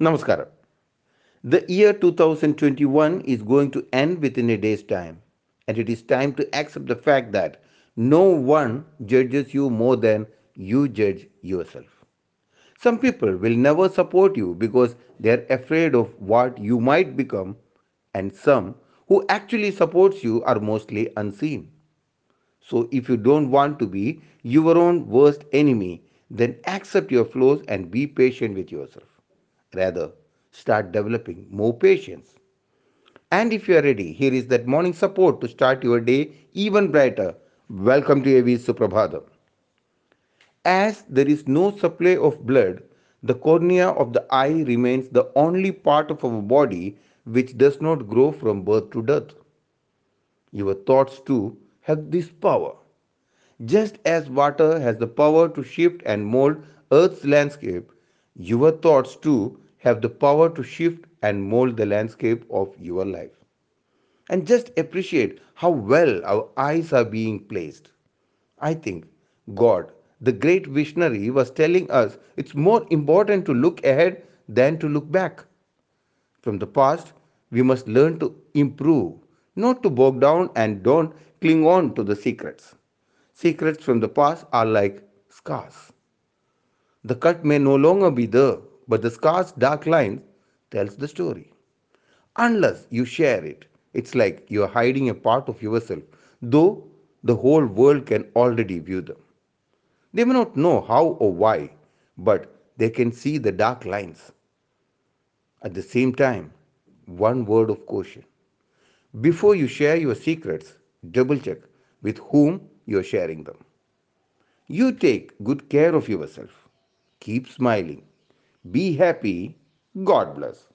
Namaskaram. The year 2021 is going to end within a day's time, and it is time to accept the fact that no one judges you more than you judge yourself. Some people will never support you because they are afraid of what you might become, and some who actually supports you are mostly unseen. So if you don't want to be your own worst enemy, then accept your flaws and be patient with yourself. Rather, start developing more patience. And if you are ready, here is that morning support to start your day even brighter. Welcome to AV Suprabhatham. As there is no supply of blood, the cornea of the eye remains the only part of our body which does not grow from birth to death. Your thoughts too have this power. Just as water has the power to shift and mold Earth's landscape, your thoughts too have the power to shift and mold the landscape of your life. And just appreciate how well our eyes are being placed. I think God, the great visionary, was telling us it's more important to look ahead than to look back. From the past, we must learn to improve, not to bog down and don't cling on to the secrets. Secrets from the past are like scars. The cut may no longer be there, but the scar's dark lines tells the story. Unless you share it, it's like you're hiding a part of yourself, though the whole world can already view them. They may not know how or why, but they can see the dark lines. At the same time, one word of caution. Before you share your secrets, double check with whom you're sharing them. You take good care of yourself. Keep smiling. Be happy. God bless.